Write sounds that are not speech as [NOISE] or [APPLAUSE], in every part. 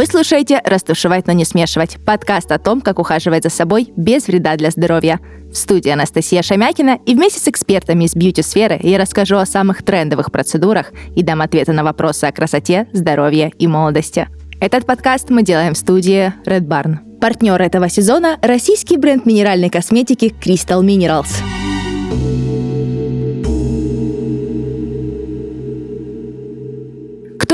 Вы слушаете «Растушевать, но не смешивать» — подкаст о том, как ухаживать за собой без вреда для здоровья. В студии Анастасия Шамякина, и вместе с экспертами из бьюти-сферы я расскажу о самых трендовых процедурах и дам ответы на вопросы о красоте, здоровье и молодости. Этот подкаст мы делаем в студии Red Barn. Партнер этого сезона – российский бренд минеральной косметики Crystal Minerals.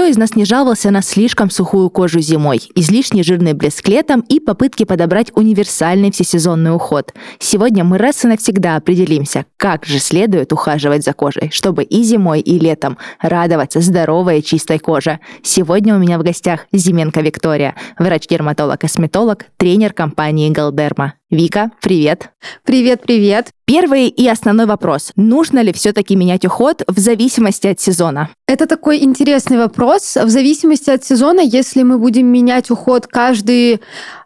Из нас не жаловался на слишком сухую кожу зимой, излишне жирный блеск летом и попытки подобрать универсальный всесезонный уход? Сегодня мы раз и навсегда определимся, как же следует ухаживать за кожей, чтобы и зимой, и летом радоваться здоровой и чистой коже. Сегодня у меня в гостях Зименко Виктория, врач-дерматолог-косметолог, тренер компании Галдерма. Вика, привет. Привет, привет. Первый и основной вопрос. Нужно ли все-таки менять уход в зависимости от сезона? Это такой интересный вопрос. В зависимости от сезона, если мы будем менять уход каждый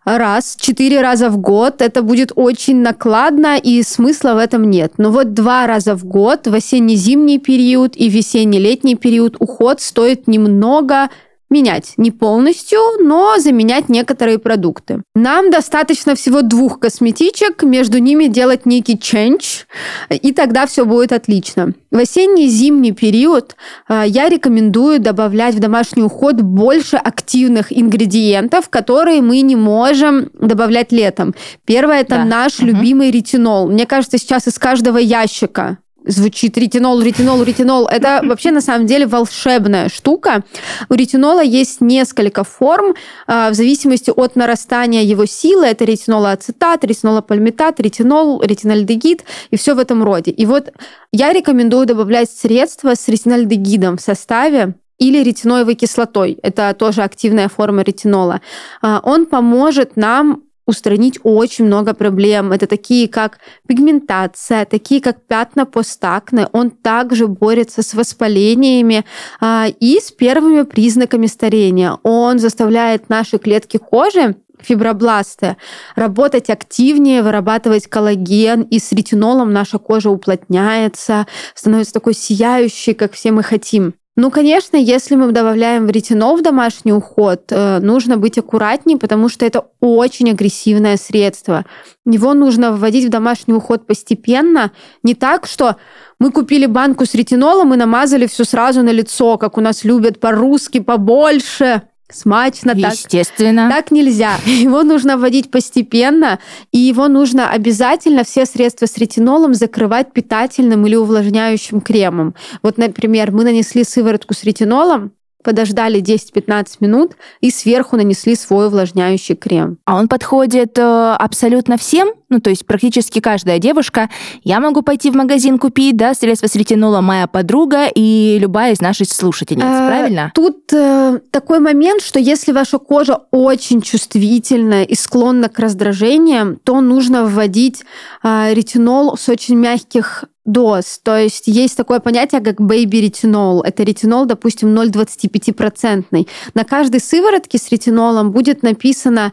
раз, четыре раза в год, это будет очень накладно, и смысла в этом нет. Но вот два раза в год, в осенне-зимний период и весенне-летний период уход стоит немного менять. Не полностью, но заменять некоторые продукты. Нам достаточно всего двух косметичек, между ними делать некий change, и тогда все будет отлично. В осенний зимний период э, я рекомендую добавлять в домашний уход больше активных ингредиентов, которые мы не можем добавлять летом. Первое это да. наш угу. любимый ретинол. Мне кажется, сейчас из каждого ящика звучит ретинол, ретинол, ретинол. Это [LAUGHS] вообще на самом деле волшебная штука. У ретинола есть несколько форм а, в зависимости от нарастания его силы. Это ретинолоацетат, ретинолопальмитат, ретинол, ретинальдегид и все в этом роде. И вот я рекомендую добавлять средства с ретинальдегидом в составе, или ретиноевой кислотой. Это тоже активная форма ретинола. А, он поможет нам устранить очень много проблем. Это такие, как пигментация, такие, как пятна постакне. Он также борется с воспалениями а, и с первыми признаками старения. Он заставляет наши клетки кожи фибробласты, работать активнее, вырабатывать коллаген, и с ретинолом наша кожа уплотняется, становится такой сияющей, как все мы хотим. Ну, конечно, если мы добавляем ретинол в домашний уход, э, нужно быть аккуратнее, потому что это очень агрессивное средство. Его нужно вводить в домашний уход постепенно, не так, что мы купили банку с ретинолом и намазали все сразу на лицо, как у нас любят по-русски, побольше смачно. Естественно. Так, так нельзя. Его нужно вводить постепенно, и его нужно обязательно все средства с ретинолом закрывать питательным или увлажняющим кремом. Вот, например, мы нанесли сыворотку с ретинолом, подождали 10-15 минут и сверху нанесли свой увлажняющий крем. А он подходит э, абсолютно всем? Ну, то есть практически каждая девушка. Я могу пойти в магазин купить, да, средство с ретинола моя подруга и любая из наших слушательниц, а, правильно? Тут э, такой момент, что если ваша кожа очень чувствительная и склонна к раздражениям, то нужно вводить э, ретинол с очень мягких доз. То есть есть такое понятие, как baby ретинол. Это ретинол, допустим, 0,25%. На каждой сыворотке с ретинолом будет написана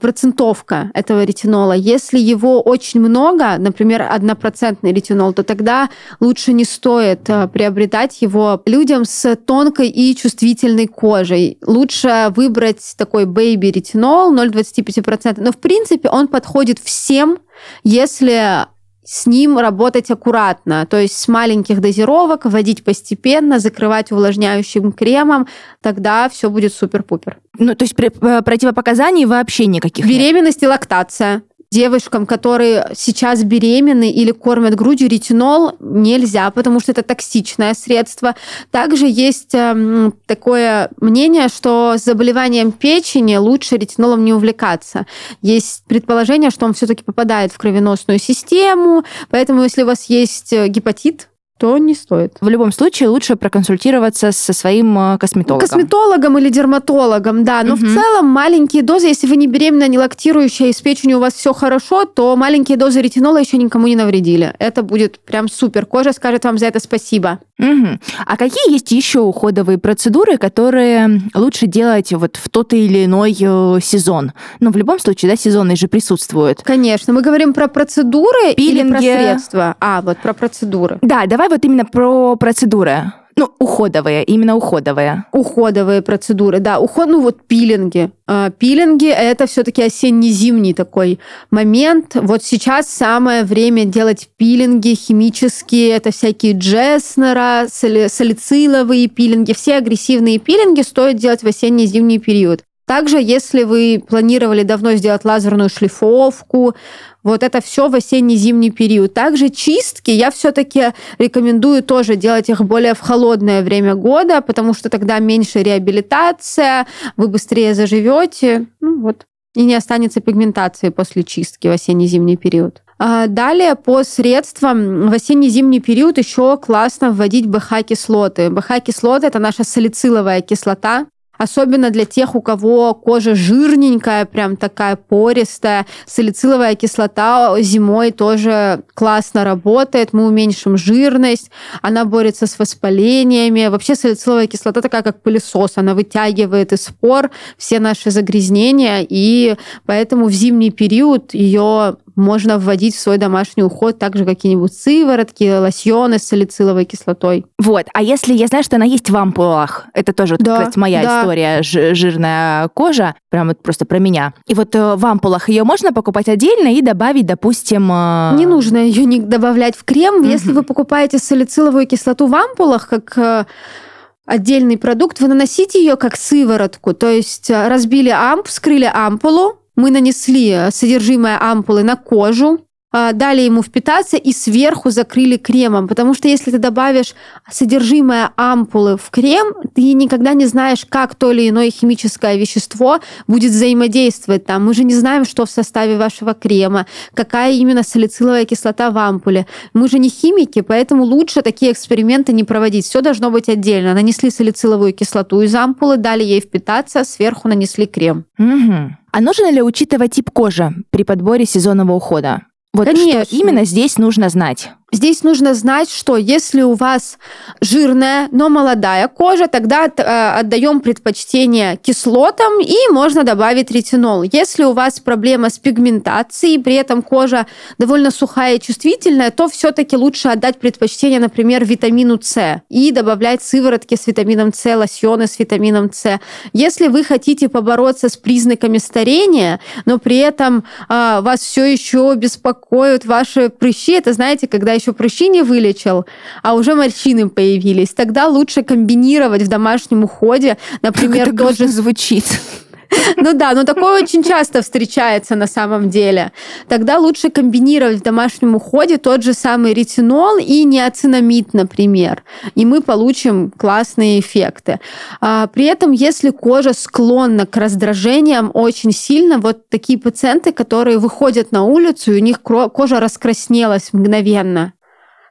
процентовка этого ретинола. Если его очень много, например, однопроцентный ретинол, то тогда лучше не стоит а, приобретать его людям с тонкой и чувствительной кожей. Лучше выбрать такой baby ретинол 0,25%. Но в принципе он подходит всем, если с ним работать аккуратно, то есть с маленьких дозировок, вводить постепенно, закрывать увлажняющим кремом, тогда все будет супер-пупер. Ну, то есть э, противопоказаний вообще никаких Беременность нет. и лактация девушкам, которые сейчас беременны или кормят грудью, ретинол нельзя, потому что это токсичное средство. Также есть э, такое мнение, что с заболеванием печени лучше ретинолом не увлекаться. Есть предположение, что он все-таки попадает в кровеносную систему, поэтому если у вас есть э, гепатит, то не стоит. В любом случае лучше проконсультироваться со своим э, косметологом. Косметологом или дерматологом, да. Но угу. в целом маленькие дозы, если вы не беременна, не лактирующая, и с печенью у вас все хорошо, то маленькие дозы ретинола еще никому не навредили. Это будет прям супер. Кожа скажет вам за это спасибо. Угу. А какие есть еще уходовые процедуры, которые лучше делать вот в тот или иной э, сезон? Ну, в любом случае, да, сезонные же присутствуют. Конечно. Мы говорим про процедуры Пилинги. или про средства? А, вот про процедуры. Да, давай вот именно про процедуры. Ну, уходовые, именно уходовые. Уходовые процедуры, да. Уход, ну вот пилинги. А, пилинги – это все-таки осенне-зимний такой момент. Вот сейчас самое время делать пилинги химические. Это всякие Джеснера, салициловые пилинги. Все агрессивные пилинги стоит делать в осенне-зимний период. Также, если вы планировали давно сделать лазерную шлифовку, вот это все в осенне-зимний период. Также чистки я все-таки рекомендую тоже делать их более в холодное время года, потому что тогда меньше реабилитация, вы быстрее заживете, ну вот, и не останется пигментации после чистки в осенне-зимний период. А далее по средствам в осенне-зимний период еще классно вводить БХ-кислоты. БХ-кислоты – это наша салициловая кислота, Особенно для тех, у кого кожа жирненькая, прям такая пористая. Салициловая кислота зимой тоже классно работает. Мы уменьшим жирность. Она борется с воспалениями. Вообще салициловая кислота такая, как пылесос. Она вытягивает из спор все наши загрязнения. И поэтому в зимний период ее можно вводить в свой домашний уход также какие-нибудь сыворотки, лосьоны с салициловой кислотой. Вот. А если я знаю, что она есть в ампулах, это тоже, да, кстати, моя да. история, жирная кожа, прям вот просто про меня. И вот э, в ампулах ее можно покупать отдельно и добавить, допустим... Э, не нужно ее не добавлять в крем. Угу. Если вы покупаете салициловую кислоту в ампулах, как э, отдельный продукт, вы наносите ее как сыворотку. То есть разбили амп, вскрыли ампулу, мы нанесли содержимое ампулы на кожу, а, дали ему впитаться и сверху закрыли кремом. Потому что если ты добавишь содержимое ампулы в крем, ты никогда не знаешь, как то или иное химическое вещество будет взаимодействовать там. Мы же не знаем, что в составе вашего крема, какая именно салициловая кислота в ампуле. Мы же не химики, поэтому лучше такие эксперименты не проводить. Все должно быть отдельно. Нанесли салициловую кислоту из ампулы, дали ей впитаться, сверху нанесли крем. Угу. А нужно ли учитывать тип кожи при подборе сезонного ухода? Вот Конечно. что именно здесь нужно знать. Здесь нужно знать, что если у вас жирная, но молодая кожа, тогда э, отдаем предпочтение кислотам и можно добавить ретинол. Если у вас проблема с пигментацией, при этом кожа довольно сухая и чувствительная, то все-таки лучше отдать предпочтение, например, витамину С и добавлять сыворотки с витамином С, лосьоны с витамином С. Если вы хотите побороться с признаками старения, но при этом э, вас все еще беспокоят ваши прыщи, это знаете, когда еще еще прыщи не вылечил, а уже морщины появились, тогда лучше комбинировать в домашнем уходе, например, как тот же... звучит. Ну да, но такое очень часто встречается на самом деле. Тогда лучше комбинировать в домашнем уходе тот же самый ретинол и неоцинамид, например. И мы получим классные эффекты. А, при этом, если кожа склонна к раздражениям очень сильно, вот такие пациенты, которые выходят на улицу, и у них кожа раскраснелась мгновенно,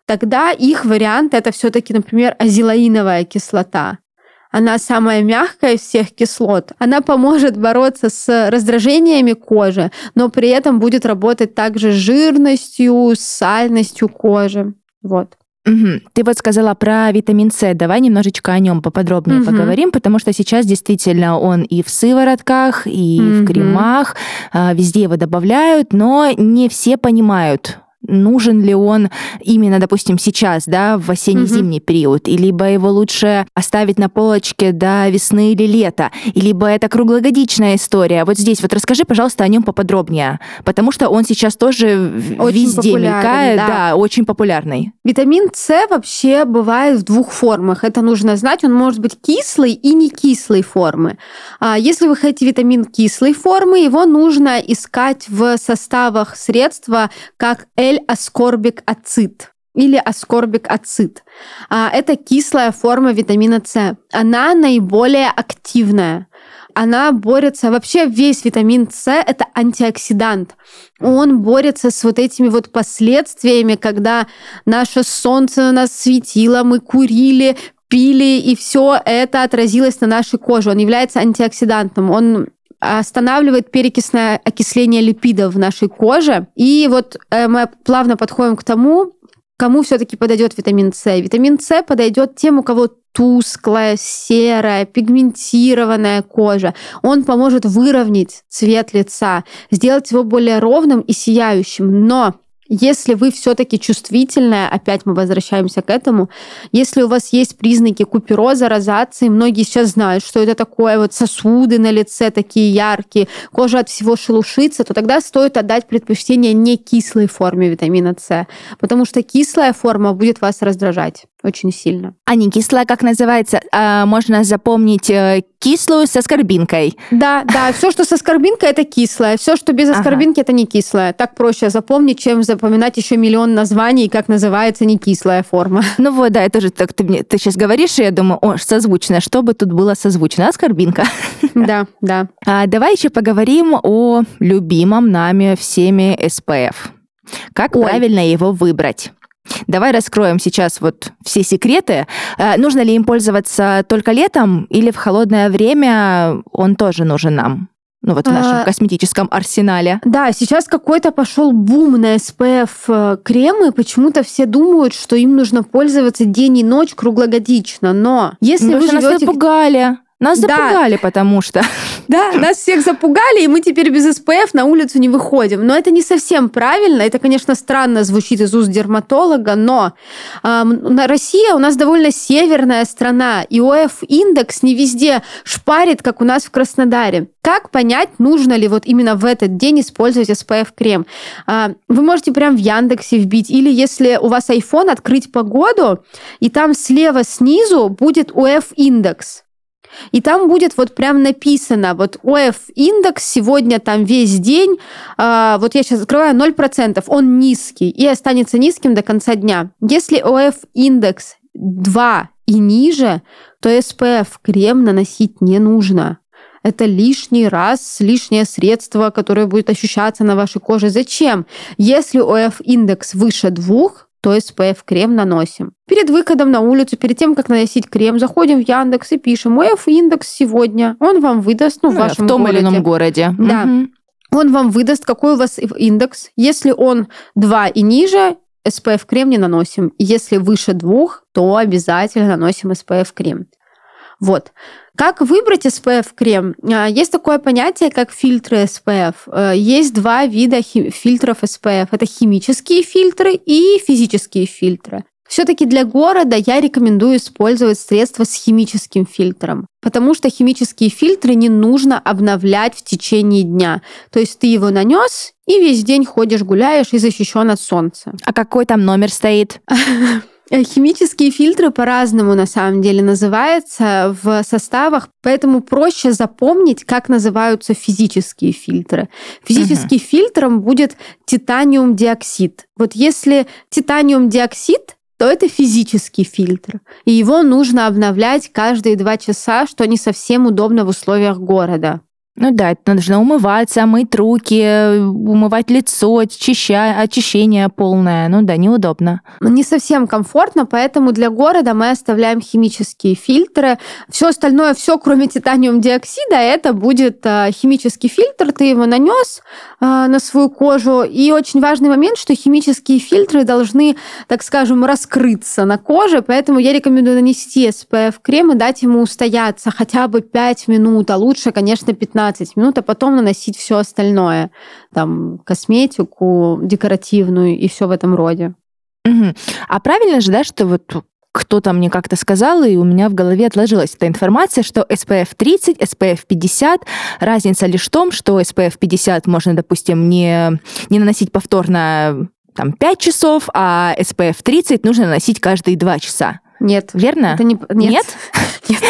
тогда их вариант это все-таки, например, азелаиновая кислота она самая мягкая из всех кислот. Она поможет бороться с раздражениями кожи, но при этом будет работать также с жирностью, с сальностью кожи. Вот. Угу. Ты вот сказала про витамин С. Давай немножечко о нем поподробнее угу. поговорим, потому что сейчас действительно он и в сыворотках, и угу. в кремах, а, везде его добавляют, но не все понимают, нужен ли он именно, допустим, сейчас, да, в осенне-зимний угу. период, и либо его лучше оставить на полочке до весны или лета, и либо это круглогодичная история. Вот здесь вот расскажи, пожалуйста, о нем поподробнее, потому что он сейчас тоже очень везде мелькает, да. да, очень популярный. Витамин С вообще бывает в двух формах. Это нужно знать. Он может быть кислый и не кислой формы. А если вы хотите витамин кислой формы, его нужно искать в составах средства как L L-аскорбик ацид или аскорбик ацид. А, это кислая форма витамина С. Она наиболее активная. Она борется, вообще весь витамин С – это антиоксидант. Он борется с вот этими вот последствиями, когда наше солнце нас светило, мы курили, пили, и все это отразилось на нашей коже. Он является антиоксидантом. Он останавливает перекисное окисление липидов в нашей коже. И вот э, мы плавно подходим к тому, кому все-таки подойдет витамин С. Витамин С подойдет тем, у кого тусклая, серая, пигментированная кожа. Он поможет выровнять цвет лица, сделать его более ровным и сияющим. Но Если вы все-таки чувствительная, опять мы возвращаемся к этому, если у вас есть признаки купероза, розации, многие сейчас знают, что это такое, вот сосуды на лице такие яркие, кожа от всего шелушится, то тогда стоит отдать предпочтение не кислой форме витамина С, потому что кислая форма будет вас раздражать очень сильно. А не кислая, как называется? А, можно запомнить э, кислую со скорбинкой. Да, да, все, что со скорбинкой, это кислое. Все, что без оскорбинки, ага. это не кислое. Так проще запомнить, чем запоминать еще миллион названий, как называется не кислая форма. [LAUGHS] Ну вот, да, это же так ты, мне, ты сейчас говоришь, и я думаю, о, созвучно, что бы тут было созвучно? Оскорбинка. [LAUGHS] Да, да. А, давай еще поговорим о любимом нами всеми СПФ. Как Ой. правильно его выбрать? Давай раскроем сейчас вот все секреты. Э, нужно ли им пользоваться только летом или в холодное время он тоже нужен нам? Ну вот в нашем а, косметическом арсенале. Да, сейчас какой-то пошел бум на SPF э, кремы. Почему-то все думают, что им нужно пользоваться день и ночь круглогодично. Но если ну, вы живете... нас напугали. Нас запугали, да. потому что. [LAUGHS] Да, нас всех запугали, и мы теперь без СПФ на улицу не выходим. Но это не совсем правильно. Это, конечно, странно звучит из уст дерматолога, но э, Россия у нас довольно северная страна, и ОФ-индекс не везде шпарит, как у нас в Краснодаре. Как понять, нужно ли вот именно в этот день использовать SPF-крем? А, вы можете прям в Яндексе вбить, или если у вас iPhone, открыть погоду, и там слева снизу будет ОФ-индекс. И там будет вот прям написано, вот ОФ индекс сегодня там весь день, э, вот я сейчас открываю 0%, он низкий и останется низким до конца дня. Если ОФ индекс 2 и ниже, то SPF крем наносить не нужно. Это лишний раз, лишнее средство, которое будет ощущаться на вашей коже. Зачем? Если ОФ индекс выше двух, то SPF-крем наносим. Перед выходом на улицу, перед тем, как наносить крем, заходим в Яндекс и пишем ОФ-индекс сегодня. Он вам выдаст, ну, в ну, вашем В том городе. или ином городе. Да. Угу. Он вам выдаст, какой у вас индекс. Если он 2 и ниже, SPF-крем не наносим. Если выше двух, то обязательно наносим SPF-крем. Вот. Как выбрать SPF-крем? А, есть такое понятие, как фильтры SPF. Э, есть два вида фильтров SPF. Это химические фильтры и физические фильтры. Все-таки для города я рекомендую использовать средства с химическим фильтром, потому что химические фильтры не нужно обновлять в течение дня. То есть ты его нанес и весь день ходишь, гуляешь и защищен от солнца. А какой там номер стоит? [LAUGHS] Э, химические фильтры по-разному на самом деле называются в составах, поэтому проще запомнить, как называются физические фильтры. Физическим uh-huh. фильтром будет титаниум диоксид. Вот если титаниум диоксид, то это физический фильтр. И его нужно обновлять каждые два часа, что не совсем удобно в условиях города. Ну да, это нужно умываться, мыть руки, умывать лицо, очища... очищение полное. Ну да, неудобно. Не совсем комфортно, поэтому для города мы оставляем химические фильтры. Все остальное, все кроме титаниум диоксида, это будет а, химический фильтр. Ты его нанес а, на свою кожу. И очень важный момент, что химические фильтры должны, так скажем, раскрыться на коже, поэтому я рекомендую нанести SPF-крем и дать ему устояться хотя бы 5 минут, а лучше, конечно, 15 15 минут, а потом наносить все остальное, там, косметику декоративную и все в этом роде. Угу. А правильно же, да, что вот кто-то мне как-то сказал, и у меня в голове отложилась эта информация, что SPF 30, SPF 50. Разница лишь в том, что SPF 50 можно, допустим, не, не наносить повторно там, 5 часов, а SPF 30 нужно наносить каждые 2 часа. Нет. Верно? Это не... Нет? Нет.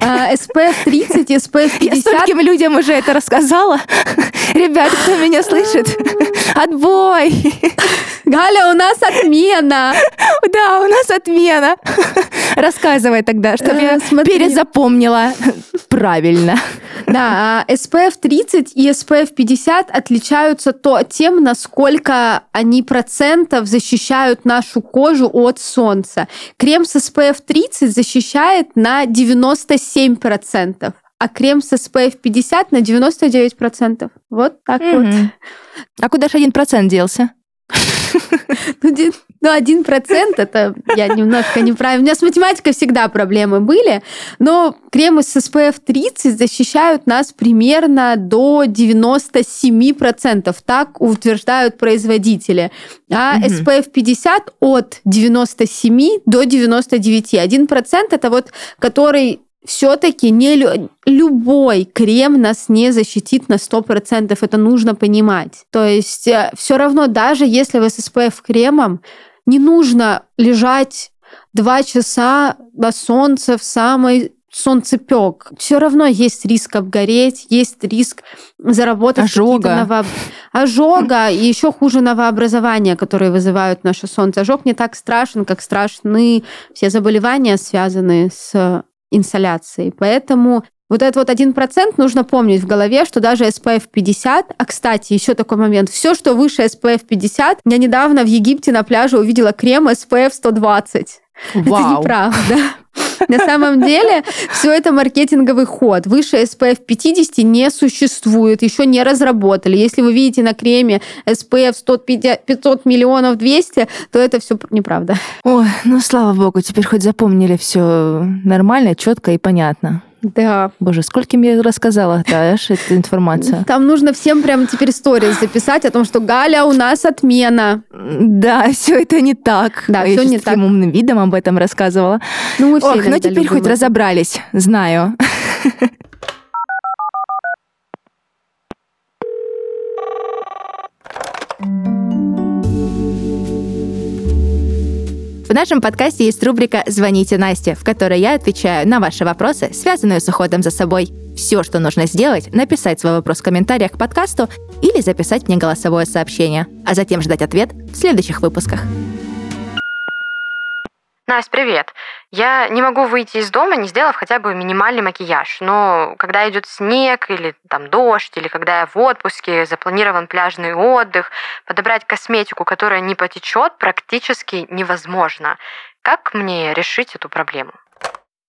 SPF 30 и SPF 50. Я стольким людям уже это рассказала. [LAUGHS] Ребят, кто меня слышит? [LAUGHS] Отбой! [LAUGHS] Галя, у нас отмена! Да, у нас отмена. Рассказывай тогда, чтобы я э, перезапомнила правильно. Да, SPF а 30 и SPF 50 отличаются то тем, насколько они процентов защищают нашу кожу от солнца. Крем с SPF 30 защищает на 97%, а крем с SPF 50 на 99%. Вот так mm-hmm. вот. А куда же один процент делся? Ну, ну, один процент это я немножко неправильно. У меня с математикой всегда проблемы были, но кремы с SPF 30 защищают нас примерно до 97%. Так утверждают производители. А. SPF 50 от 97 до 99. 1% это вот который все-таки не любой крем нас не защитит на 100%, это нужно понимать. То есть э, все равно, даже если вы с SPF кремом, не нужно лежать два часа на солнце в самой солнцепек. Все равно есть риск обгореть, есть риск заработать ожога, ново... ожога и еще хуже новообразования, которые вызывают наше солнце. Ожог не так страшен, как страшны все заболевания, связанные с инсоляцией. Поэтому вот этот вот один процент нужно помнить в голове, что даже SPF 50, а, кстати, еще такой момент, все, что выше SPF 50, я недавно в Египте на пляже увидела крем SPF 120. Вау. Это неправда. На самом деле, все это маркетинговый ход. Выше SPF 50 не существует, еще не разработали. Если вы видите на креме SPF 100, 500 миллионов 200, то это все неправда. Ой, ну слава богу, теперь хоть запомнили все нормально, четко и понятно. Да. Боже, сколько мне рассказала, да, эта информация. Там нужно всем прямо теперь сторис записать о том, что Галя, у нас отмена. Да, все это не так. Да, все не так. умным видом об этом рассказывала. Ну, мы все Ох, ну теперь хоть это. разобрались, знаю. [LAUGHS] В нашем подкасте есть рубрика «Звоните Насте», в которой я отвечаю на ваши вопросы, связанные с уходом за собой. Все, что нужно сделать, написать свой вопрос в комментариях к подкасту или записать мне голосовое сообщение, а затем ждать ответ в следующих выпусках. Настя, привет. Я не могу выйти из дома, не сделав хотя бы минимальный макияж. Но когда идет снег или там дождь, или когда я в отпуске, запланирован пляжный отдых, подобрать косметику, которая не потечет, практически невозможно. Как мне решить эту проблему?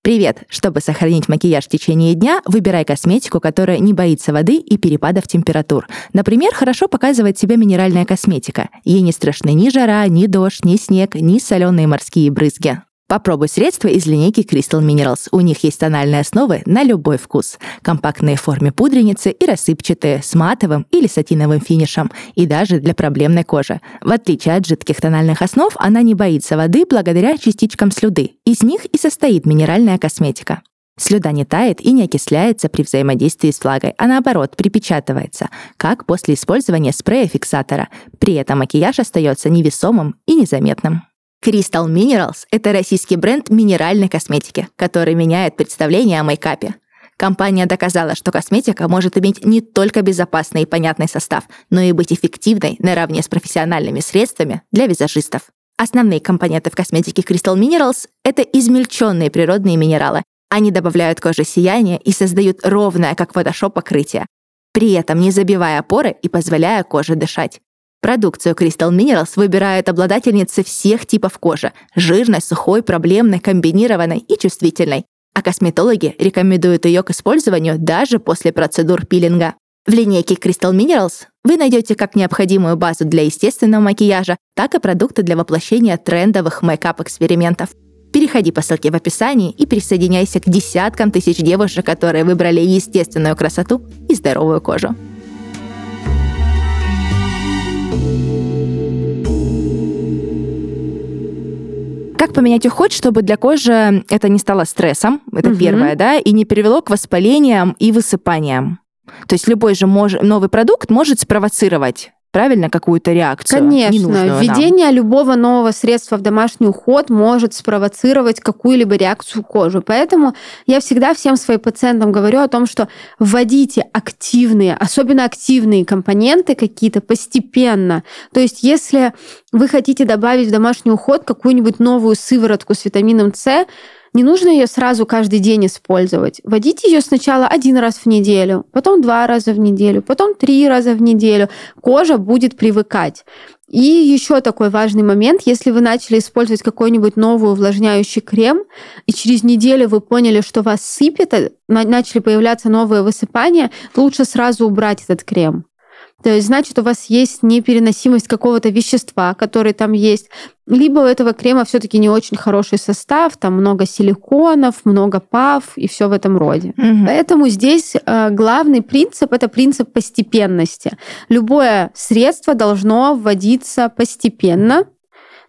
Привет! Чтобы сохранить макияж в течение дня, выбирай косметику, которая не боится воды и перепадов температур. Например, хорошо показывает себя минеральная косметика. Ей не страшны ни жара, ни дождь, ни снег, ни соленые морские брызги. Попробуй средства из линейки Crystal Minerals. У них есть тональные основы на любой вкус. Компактные в форме пудреницы и рассыпчатые, с матовым или сатиновым финишем. И даже для проблемной кожи. В отличие от жидких тональных основ, она не боится воды благодаря частичкам слюды. Из них и состоит минеральная косметика. Слюда не тает и не окисляется при взаимодействии с влагой, а наоборот припечатывается, как после использования спрея-фиксатора. При этом макияж остается невесомым и незаметным. Crystal Minerals – это российский бренд минеральной косметики, который меняет представление о мейкапе. Компания доказала, что косметика может иметь не только безопасный и понятный состав, но и быть эффективной наравне с профессиональными средствами для визажистов. Основные компоненты в косметике Crystal Minerals – это измельченные природные минералы. Они добавляют коже сияние и создают ровное, как фотошоп, покрытие, при этом не забивая поры и позволяя коже дышать. Продукцию Crystal Minerals выбирают обладательницы всех типов кожи – жирной, сухой, проблемной, комбинированной и чувствительной. А косметологи рекомендуют ее к использованию даже после процедур пилинга. В линейке Crystal Minerals вы найдете как необходимую базу для естественного макияжа, так и продукты для воплощения трендовых мейкап-экспериментов. Переходи по ссылке в описании и присоединяйся к десяткам тысяч девушек, которые выбрали естественную красоту и здоровую кожу. Как поменять уход, чтобы для кожи это не стало стрессом, это угу. первое, да, и не привело к воспалениям и высыпаниям? То есть любой же мож... новый продукт может спровоцировать правильно, какую-то реакцию. Конечно. Введение нам. любого нового средства в домашний уход может спровоцировать какую-либо реакцию кожи. Поэтому я всегда всем своим пациентам говорю о том, что вводите активные, особенно активные компоненты какие-то постепенно. То есть если вы хотите добавить в домашний уход какую-нибудь новую сыворотку с витамином С, не нужно ее сразу каждый день использовать. Вводите ее сначала один раз в неделю, потом два раза в неделю, потом три раза в неделю. Кожа будет привыкать. И еще такой важный момент, если вы начали использовать какой-нибудь новый увлажняющий крем, и через неделю вы поняли, что вас сыпет, начали появляться новые высыпания, лучше сразу убрать этот крем. То есть, значит, у вас есть непереносимость какого-то вещества, который там есть, либо у этого крема все-таки не очень хороший состав, там много силиконов, много пав и все в этом роде. Мгм. Поэтому здесь э, главный принцип это принцип постепенности. Любое средство должно вводиться постепенно,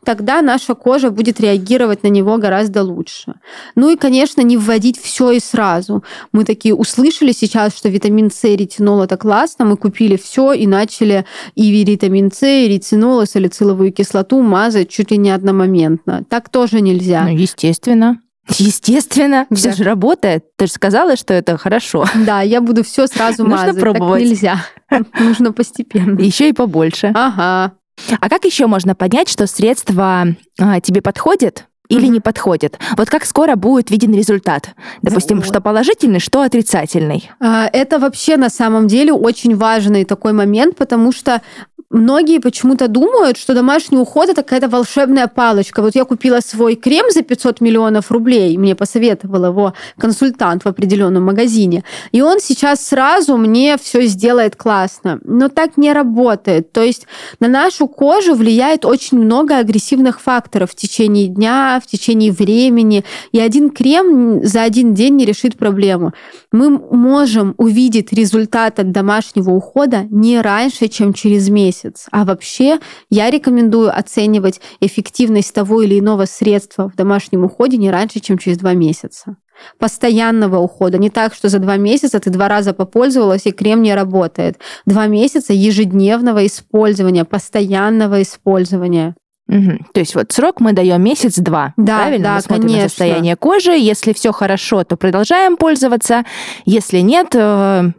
тогда наша кожа будет реагировать на него гораздо лучше. Ну и, конечно, не вводить все и сразу. Мы такие услышали сейчас, что витамин С и ретинол это классно, мы купили все и начали и витамин С, и ретинол, и салициловую кислоту мазать чуть ли не одномоментно. Так тоже нельзя. Ну, естественно. [LAUGHS] Естественно, Да. все же работает. Ты же сказала, что это хорошо. Да, я буду все сразу Нужно мазать. пробовать. Так нельзя. [LAUGHS] Нужно постепенно. Еще и побольше. Ага. А как еще можно понять, что средство а, тебе подходит или Мгм. не подходит? Вот как скоро будет виден результат? Допустим, Вот. что положительный, что отрицательный. А, Это вообще на самом деле очень важный такой момент, потому что многие почему-то думают, что домашний уход это какая-то волшебная палочка. Вот я купила свой крем за 500 миллионов рублей, мне посоветовал его консультант в определенном магазине, и он сейчас сразу мне все сделает классно. Но так не работает. То есть на нашу кожу влияет очень много агрессивных факторов в течение дня, в течение времени, и один крем за один день не решит проблему мы можем увидеть результат от домашнего ухода не раньше, чем через месяц. А вообще я рекомендую оценивать эффективность того или иного средства в домашнем уходе не раньше, чем через два месяца. Постоянного ухода. Не так, что за два месяца ты два раза попользовалась, и крем не работает. Два месяца ежедневного использования, постоянного использования. Мгм. То есть вот срок мы даем месяц-два. Да, правильно? да, мы смотрим на конечно. состояние кожи. Если все хорошо, то продолжаем пользоваться. Если нет, э,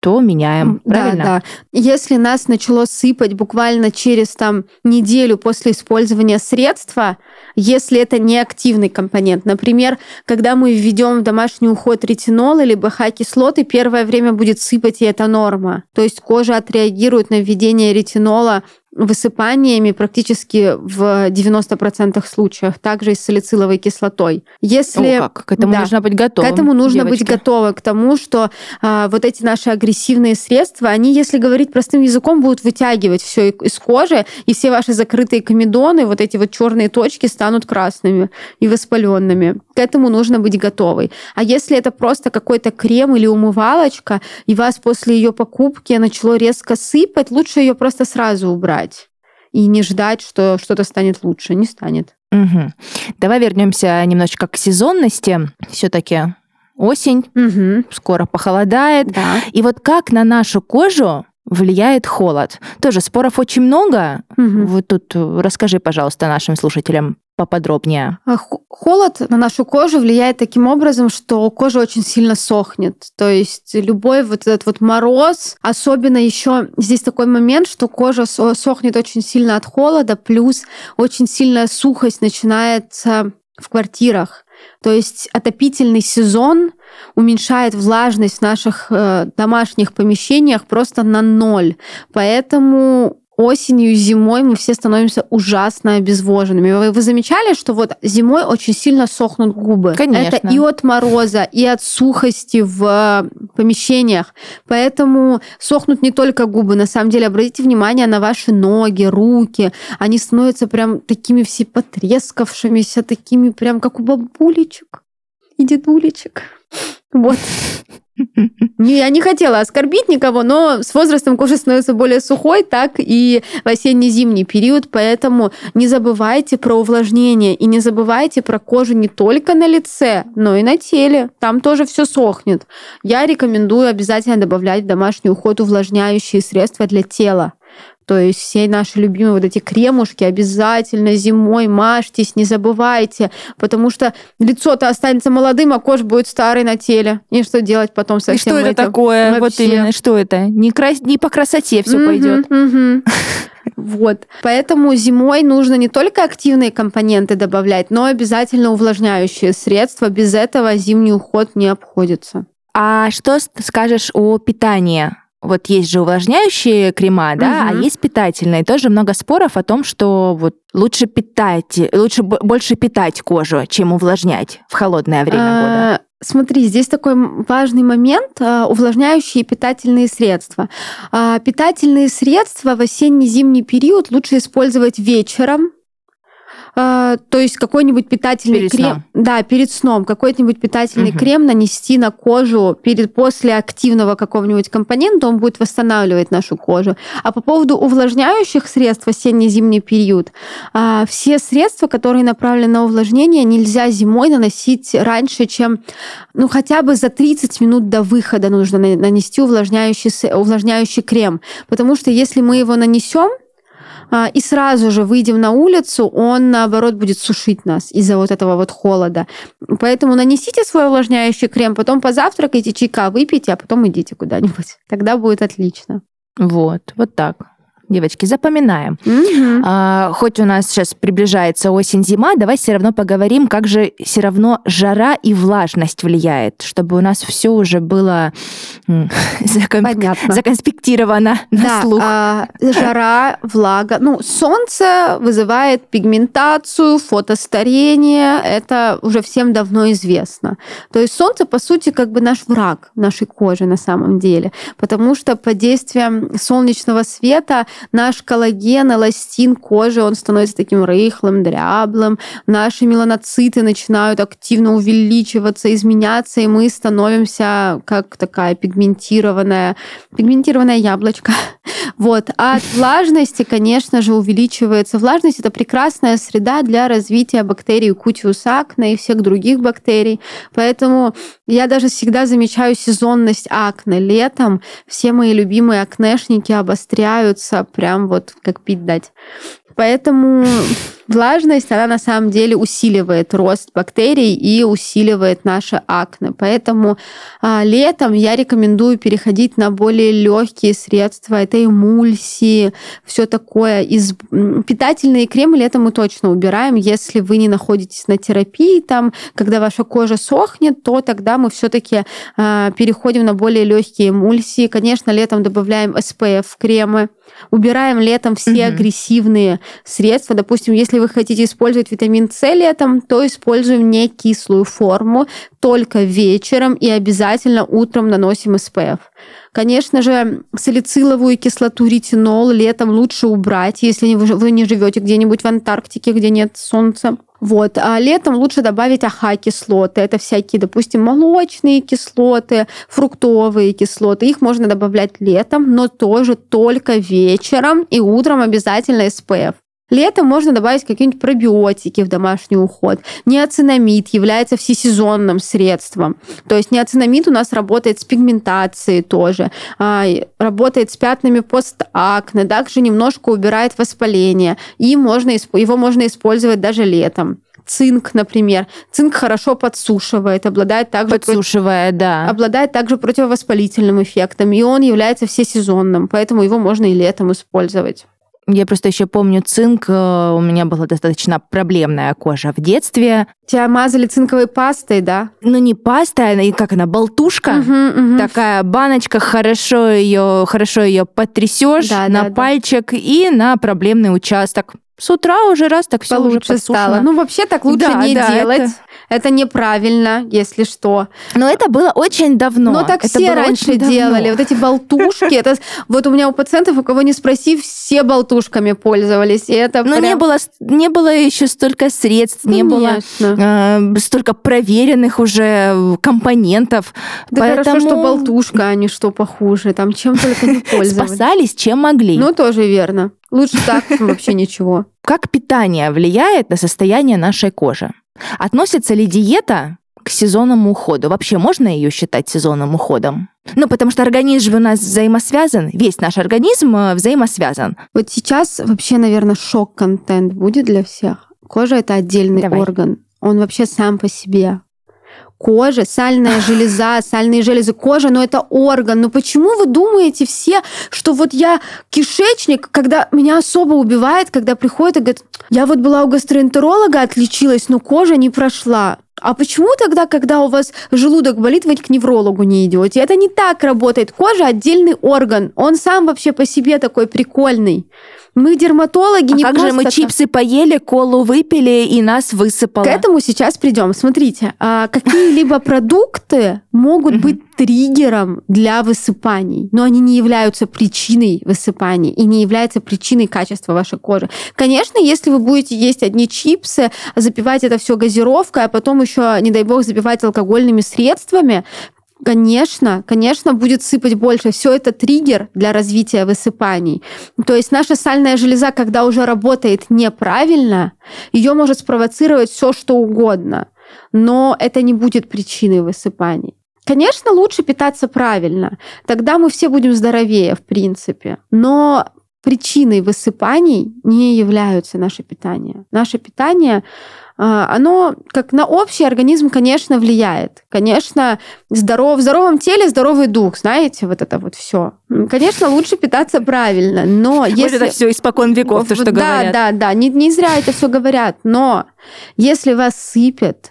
то меняем. Правильно? Да, да. Если нас начало сыпать буквально через там неделю после использования средства, если это не активный компонент. Например, когда мы введем в домашний уход ретинол или БХ-кислоты, первое время будет сыпать, и это норма. То есть кожа отреагирует на введение ретинола высыпаниями практически в 90% случаев, также и с салициловой кислотой. Если О, как? К этому Да. нужно быть готовым. к этому нужно быть девочки. готовы, к тому, что а, вот эти наши агрессивные средства, они, если говорить простым языком, будут вытягивать все из кожи, и все ваши закрытые комедоны, вот эти вот черные точки станут красными и воспаленными. К этому нужно быть готовой. А если это просто какой-то крем или умывалочка, и вас после ее покупки начало резко сыпать, лучше ее просто сразу убрать и не ждать, что что-то станет лучше. Не станет. Мгм. Давай вернемся немножечко к сезонности. Все-таки осень, Мгм. скоро похолодает. Да. И вот как на нашу кожу влияет холод? Тоже споров очень много. Мгм. Вот тут э, расскажи, пожалуйста, нашим слушателям поподробнее. А Холод на нашу кожу влияет таким образом, что кожа очень сильно сохнет. То есть любой вот этот вот мороз, особенно еще здесь такой момент, что кожа со- сохнет очень сильно от холода, плюс очень сильная сухость начинается в квартирах. То есть отопительный сезон уменьшает влажность в наших э, домашних помещениях просто на ноль. Поэтому осенью зимой мы все становимся ужасно обезвоженными. Вы, вы замечали, что вот зимой очень сильно сохнут губы? Конечно. Это и от мороза, и от сухости в э, помещениях. Поэтому сохнут не только губы. На самом деле, обратите внимание на ваши ноги, руки. Они становятся прям такими все потрескавшимися, такими прям как у бабулечек и дедулечек. Вот. Я не хотела оскорбить никого, но с возрастом кожа становится более сухой, так и в осенне-зимний период, поэтому не забывайте про увлажнение и не забывайте про кожу не только на лице, но и на теле. Там тоже все сохнет. Я рекомендую обязательно добавлять в домашний уход увлажняющие средства для тела. То есть все наши любимые вот эти кремушки обязательно зимой мажьтесь, не забывайте, потому что лицо-то останется молодым, а кожа будет старой на теле. И что делать потом со И всем что это этим? такое? Вот Вообще. именно, что это? Не, крас- не по красоте все Мгм, пойдет. мгм. [LAUGHS] Вот. Поэтому зимой нужно не только активные компоненты добавлять, но обязательно увлажняющие средства. Без этого зимний уход не обходится. А что скажешь о питании? Вот есть же увлажняющие крема, да, а Мгм. есть питательные. Тоже много споров о том, что вот лучше питать, лучше больше питать кожу, чем увлажнять в холодное время года. А, Смотри, здесь такой важный момент а, увлажняющие питательные средства. А, питательные средства в осенне-зимний период лучше использовать вечером, а, то есть какой-нибудь питательный Перед крем, сном. да, перед сном какой-нибудь питательный Мгм. крем нанести на кожу перед после активного какого-нибудь компонента, он будет восстанавливать нашу кожу. А по поводу увлажняющих средств осенне-зимний период, а, все средства, которые направлены на увлажнение, нельзя зимой наносить раньше, чем, ну, хотя бы за 30 минут до выхода нужно на- нанести увлажняющий, увлажняющий крем, потому что если мы его нанесем и сразу же выйдем на улицу, он, наоборот, будет сушить нас из-за вот этого вот холода. Поэтому нанесите свой увлажняющий крем, потом позавтракайте, чайка выпейте, а потом идите куда-нибудь. Тогда будет отлично. Вот, вот так. Девочки, запоминаем. Мгм. А, хоть у нас сейчас приближается осень-зима, давай все равно поговорим, как же все равно жара и влажность влияет, чтобы у нас все уже было [LAUGHS] закон- законспектировано на слух. а, жара, влага. Ну, солнце вызывает пигментацию, фотостарение. Это уже всем давно известно. То есть солнце, по сути, как бы наш враг нашей кожи на самом деле. Потому что под действием солнечного света наш коллаген, эластин кожи, он становится таким рыхлым, дряблым. Наши меланоциты начинают активно увеличиваться, изменяться, и мы становимся как такая пигментированная, пигментированное яблочко. Вот. А от влажности, конечно же, увеличивается. Влажность – это прекрасная среда для развития бактерий Cutius acne и всех других бактерий. Поэтому я даже всегда замечаю сезонность акне. Летом все мои любимые акнешники обостряются прям вот как пить дать. Поэтому влажность, она на самом деле усиливает рост бактерий и усиливает наше акне. Поэтому а, летом я рекомендую переходить на более легкие средства. Это эмульсии, все такое. Из питательные кремы летом мы точно убираем. Если вы не находитесь на терапии, там, когда ваша кожа сохнет, то тогда мы все-таки переходим на более легкие эмульсии. Конечно, летом добавляем SPF кремы. Убираем летом все Мгм. агрессивные средства. Допустим, если вы хотите использовать витамин С летом, то используем не кислую форму, только вечером и обязательно утром наносим SPF. Конечно же, салициловую кислоту ретинол летом лучше убрать, если вы не живете где-нибудь в Антарктике, где нет солнца. Вот. А летом лучше добавить АХ-кислоты. Это всякие, допустим, молочные кислоты, фруктовые кислоты. Их можно добавлять летом, но тоже только вечером и утром обязательно SPF. Летом можно добавить какие-нибудь пробиотики в домашний уход. Неоцинамид является всесезонным средством. То есть неоцинамид у нас работает с пигментацией тоже, а, работает с пятнами постакне, также немножко убирает воспаление. И можно, его можно использовать даже летом. Цинк, например. Цинк хорошо подсушивает, обладает также против- Подсушивая, да. обладает также противовоспалительным эффектом, и он является всесезонным, поэтому его можно и летом использовать. Я просто еще помню цинк, э, у меня была достаточно проблемная кожа в детстве. Тебя мазали цинковой пастой, да? Ну, не паста, и как она, болтушка. Мгм, мгм. Такая баночка, хорошо ее, хорошо ее потрясешь Да, на да, да. пальчик и на проблемный участок. С утра уже раз так все уже Получше подсушено. стало. Ну, вообще так лучше Да, не да, делать. это- Это... неправильно, если что. Но это было очень давно. Но так Это все раньше давно. делали. Вот эти болтушки. Это вот у меня у пациентов, у кого не спроси, все болтушками пользовались. И это Но прям- не было, не было еще столько средств, не было Конечно. э, столько проверенных уже компонентов. Да хорошо, поэтому что болтушка, а не что похуже. Там чем только не [LAUGHS] пользовались. спасались, чем могли. Ну, тоже верно. Лучше так, чем вообще ничего. Как питание влияет на состояние нашей кожи? Относится ли диета к сезонному уходу? Вообще можно ее считать сезонным уходом? Ну, потому что организм же у нас взаимосвязан, весь наш организм э, взаимосвязан. Вот сейчас вообще, наверное, шок-контент будет для всех. Кожа это отдельный Давай. орган. Он вообще сам по себе. Кожа, сальная железа, сальные железы, кожа, но это орган. Но почему вы думаете все, что вот я кишечник, когда меня особо убивает, когда приходит и говорит, я вот была у гастроэнтеролога, отличилась, но кожа не прошла. А почему тогда, когда у вас желудок болит, вы к неврологу не идете? Это не так работает. Кожа отдельный орган. Он сам вообще по себе такой прикольный. Мы дерматологи а не как же мы так. чипсы поели, колу выпили и нас высыпало? К этому сейчас придем. Смотрите, а, какие-либо продукты могут быть триггером для высыпаний, но они не являются причиной высыпаний и не являются причиной качества вашей кожи. Конечно, если вы будете есть одни чипсы, запивать это все газировкой, а потом еще, не дай бог, запивать алкогольными средствами, Конечно, конечно, будет сыпать больше. Все это триггер для развития высыпаний. То есть наша сальная железа, когда уже работает неправильно, ее может спровоцировать все, что угодно. Но это не будет причиной высыпаний. Конечно, лучше питаться правильно. Тогда мы все будем здоровее, в принципе. Но причиной высыпаний не являются наше питание. Наше питание оно как на общий организм, конечно, влияет. Конечно, здоров, в здоровом теле здоровый дух, знаете, вот это вот все. Конечно, лучше питаться правильно, но Вот если... это все испокон веков, то, что да, говорят. Да, да, не, не зря это все говорят, но если вас сыпет,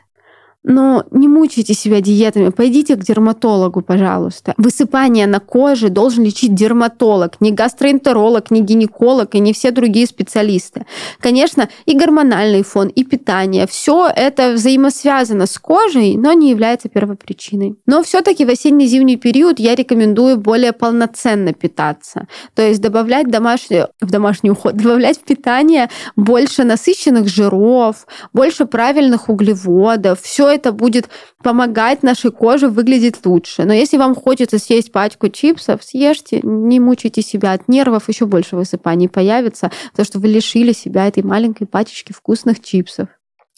но не мучайте себя диетами, пойдите к дерматологу, пожалуйста. Высыпание на коже должен лечить дерматолог, не гастроэнтеролог, не гинеколог и не все другие специалисты. Конечно, и гормональный фон, и питание, все это взаимосвязано с кожей, но не является первопричиной. Но все-таки в осенне-зимний период я рекомендую более полноценно питаться. То есть добавлять домашний, в домашний уход, [LAUGHS] добавлять в питание больше насыщенных жиров, больше правильных углеводов. Все это будет помогать нашей коже выглядеть лучше. Но если вам хочется съесть пачку чипсов, съешьте, не мучайте себя от нервов, еще больше высыпаний появится, потому что вы лишили себя этой маленькой пачечки вкусных чипсов.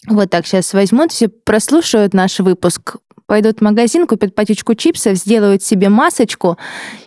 Вот так сейчас возьмут, все прослушают наш выпуск, пойдут в магазин, купят пачечку чипсов, сделают себе масочку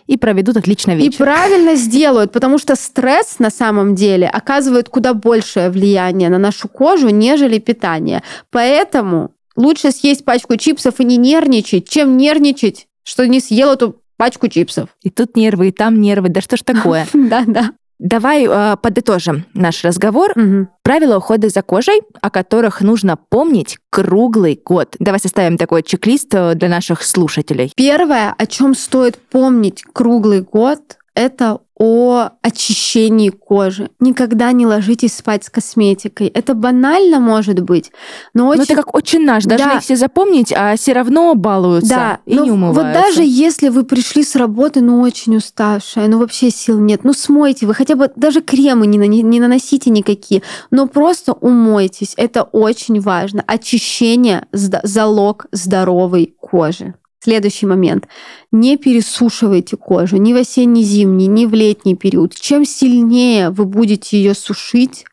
и проведут отлично И вечер. правильно сделают, потому что стресс на самом деле оказывает куда большее влияние на нашу кожу, нежели питание. Поэтому лучше съесть пачку чипсов и не нервничать, чем нервничать, что не съел эту пачку чипсов. И тут нервы, и там нервы. Да что ж такое? [LAUGHS] Да, да. Давай э, подытожим наш разговор. Мгм. Правила ухода за кожей, о которых нужно помнить круглый год. Давай составим такой чек-лист э, для наших слушателей. Первое, о чем стоит помнить круглый год, это о очищении кожи. Никогда не ложитесь спать с косметикой. Это банально может быть, но Ну, очень... это как очень наш. Должны Да. все запомнить, а все равно балуются Да, и но не умываются. вот даже если вы пришли с работы, ну очень уставшая, ну вообще сил нет, ну смойте вы, хотя бы даже кремы не, нани- не наносите никакие, но просто умойтесь, это очень важно. Очищение – залог здоровой кожи. Следующий момент. Не пересушивайте кожу ни в осенне-зимний, ни в летний период. Чем сильнее вы будете ее сушить,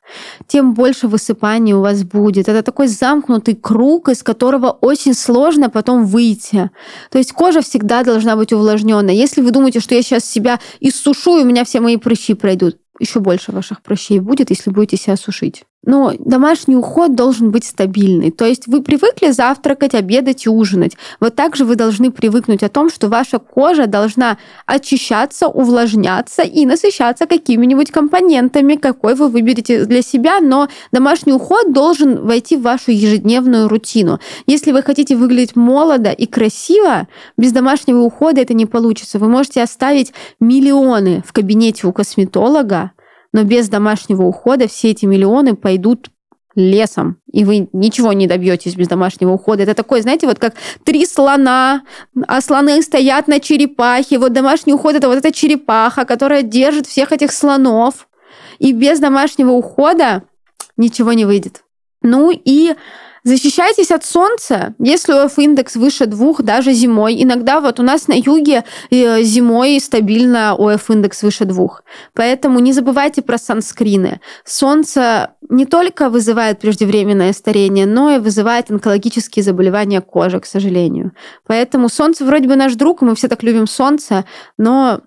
тем больше высыпаний у вас будет. Это такой замкнутый круг, из которого очень сложно потом выйти. То есть кожа всегда должна быть увлажненная. Если вы думаете, что я сейчас себя иссушу, и у меня все мои прыщи пройдут, еще больше ваших прыщей будет, если будете себя сушить. Но домашний уход должен быть стабильный. То есть вы привыкли завтракать, обедать и ужинать. Вот так же вы должны привыкнуть о том, что ваша кожа должна очищаться, увлажняться и насыщаться какими-нибудь компонентами, какой вы выберете для себя, но домашний уход должен войти в вашу ежедневную рутину. Если вы хотите выглядеть молодо и красиво, без домашнего ухода это не получится. Вы можете оставить миллионы в кабинете у косметолога, но без домашнего ухода все эти миллионы пойдут лесом, и вы ничего не добьетесь без домашнего ухода. Это такой, знаете, вот как три слона, а слоны стоят на черепахе. Вот домашний уход это вот эта черепаха, которая держит всех этих слонов. И без домашнего ухода ничего не выйдет. Ну и Защищайтесь от солнца, если ОФ-индекс выше двух, даже зимой. Иногда вот у нас на юге э, зимой стабильно ОФ-индекс выше двух. Поэтому не забывайте про санскрины. Солнце не только вызывает преждевременное старение, но и вызывает онкологические заболевания кожи, к сожалению. Поэтому солнце вроде бы наш друг, мы все так любим солнце, но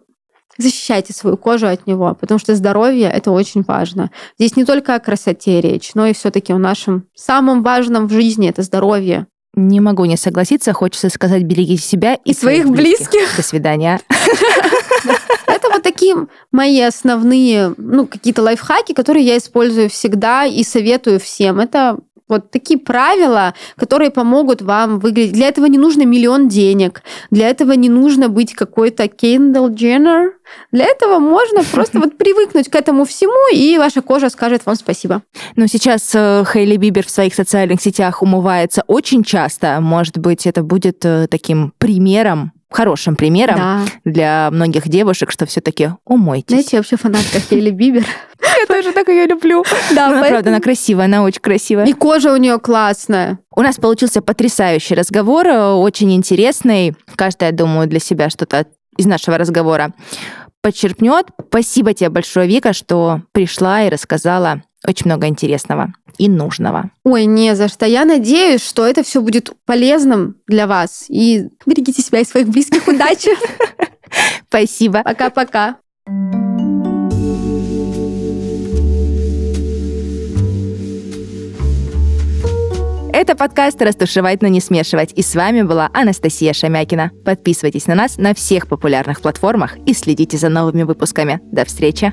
защищайте свою кожу от него, потому что здоровье это очень важно. Здесь не только о красоте речь, но и все-таки о нашем самом важном в жизни это здоровье. Не могу не согласиться, хочется сказать, берегите себя и, И своих близких. До свидания. [LAUGHS] Это вот такие мои основные, ну, какие-то лайфхаки, которые я использую всегда и советую всем. Это Вот такие правила, которые помогут вам выглядеть. Для этого не нужно миллион денег. Для этого не нужно быть какой-то Kendall Jenner. Для этого можно [LAUGHS] просто вот привыкнуть к этому всему, и ваша кожа скажет вам спасибо. Ну, сейчас э, Хейли Бибер в своих социальных сетях умывается очень часто. Может быть, это будет э, таким примером хорошим примером Да. для многих девушек, что все-таки умойтесь. Знаете, я вообще фанатка Хейли Бибер. [LAUGHS] я тоже так ее люблю. Да, она, правда, она красивая, она очень красивая. И кожа у нее классная. У нас получился потрясающий разговор, э, очень интересный. Каждый, я думаю, для себя что-то из нашего разговора подчеркнет. Спасибо тебе большое, Вика, что пришла и рассказала очень много интересного и нужного. Ой, не за что. Я надеюсь, что это все будет полезным для вас. И берегите себя и своих близких. Удачи. [LAUGHS] Спасибо. Пока-пока. Это подкаст «Растушевать, но не смешивать». И с вами была Анастасия Шамякина. Подписывайтесь на нас на всех популярных платформах и следите за новыми выпусками. До встречи!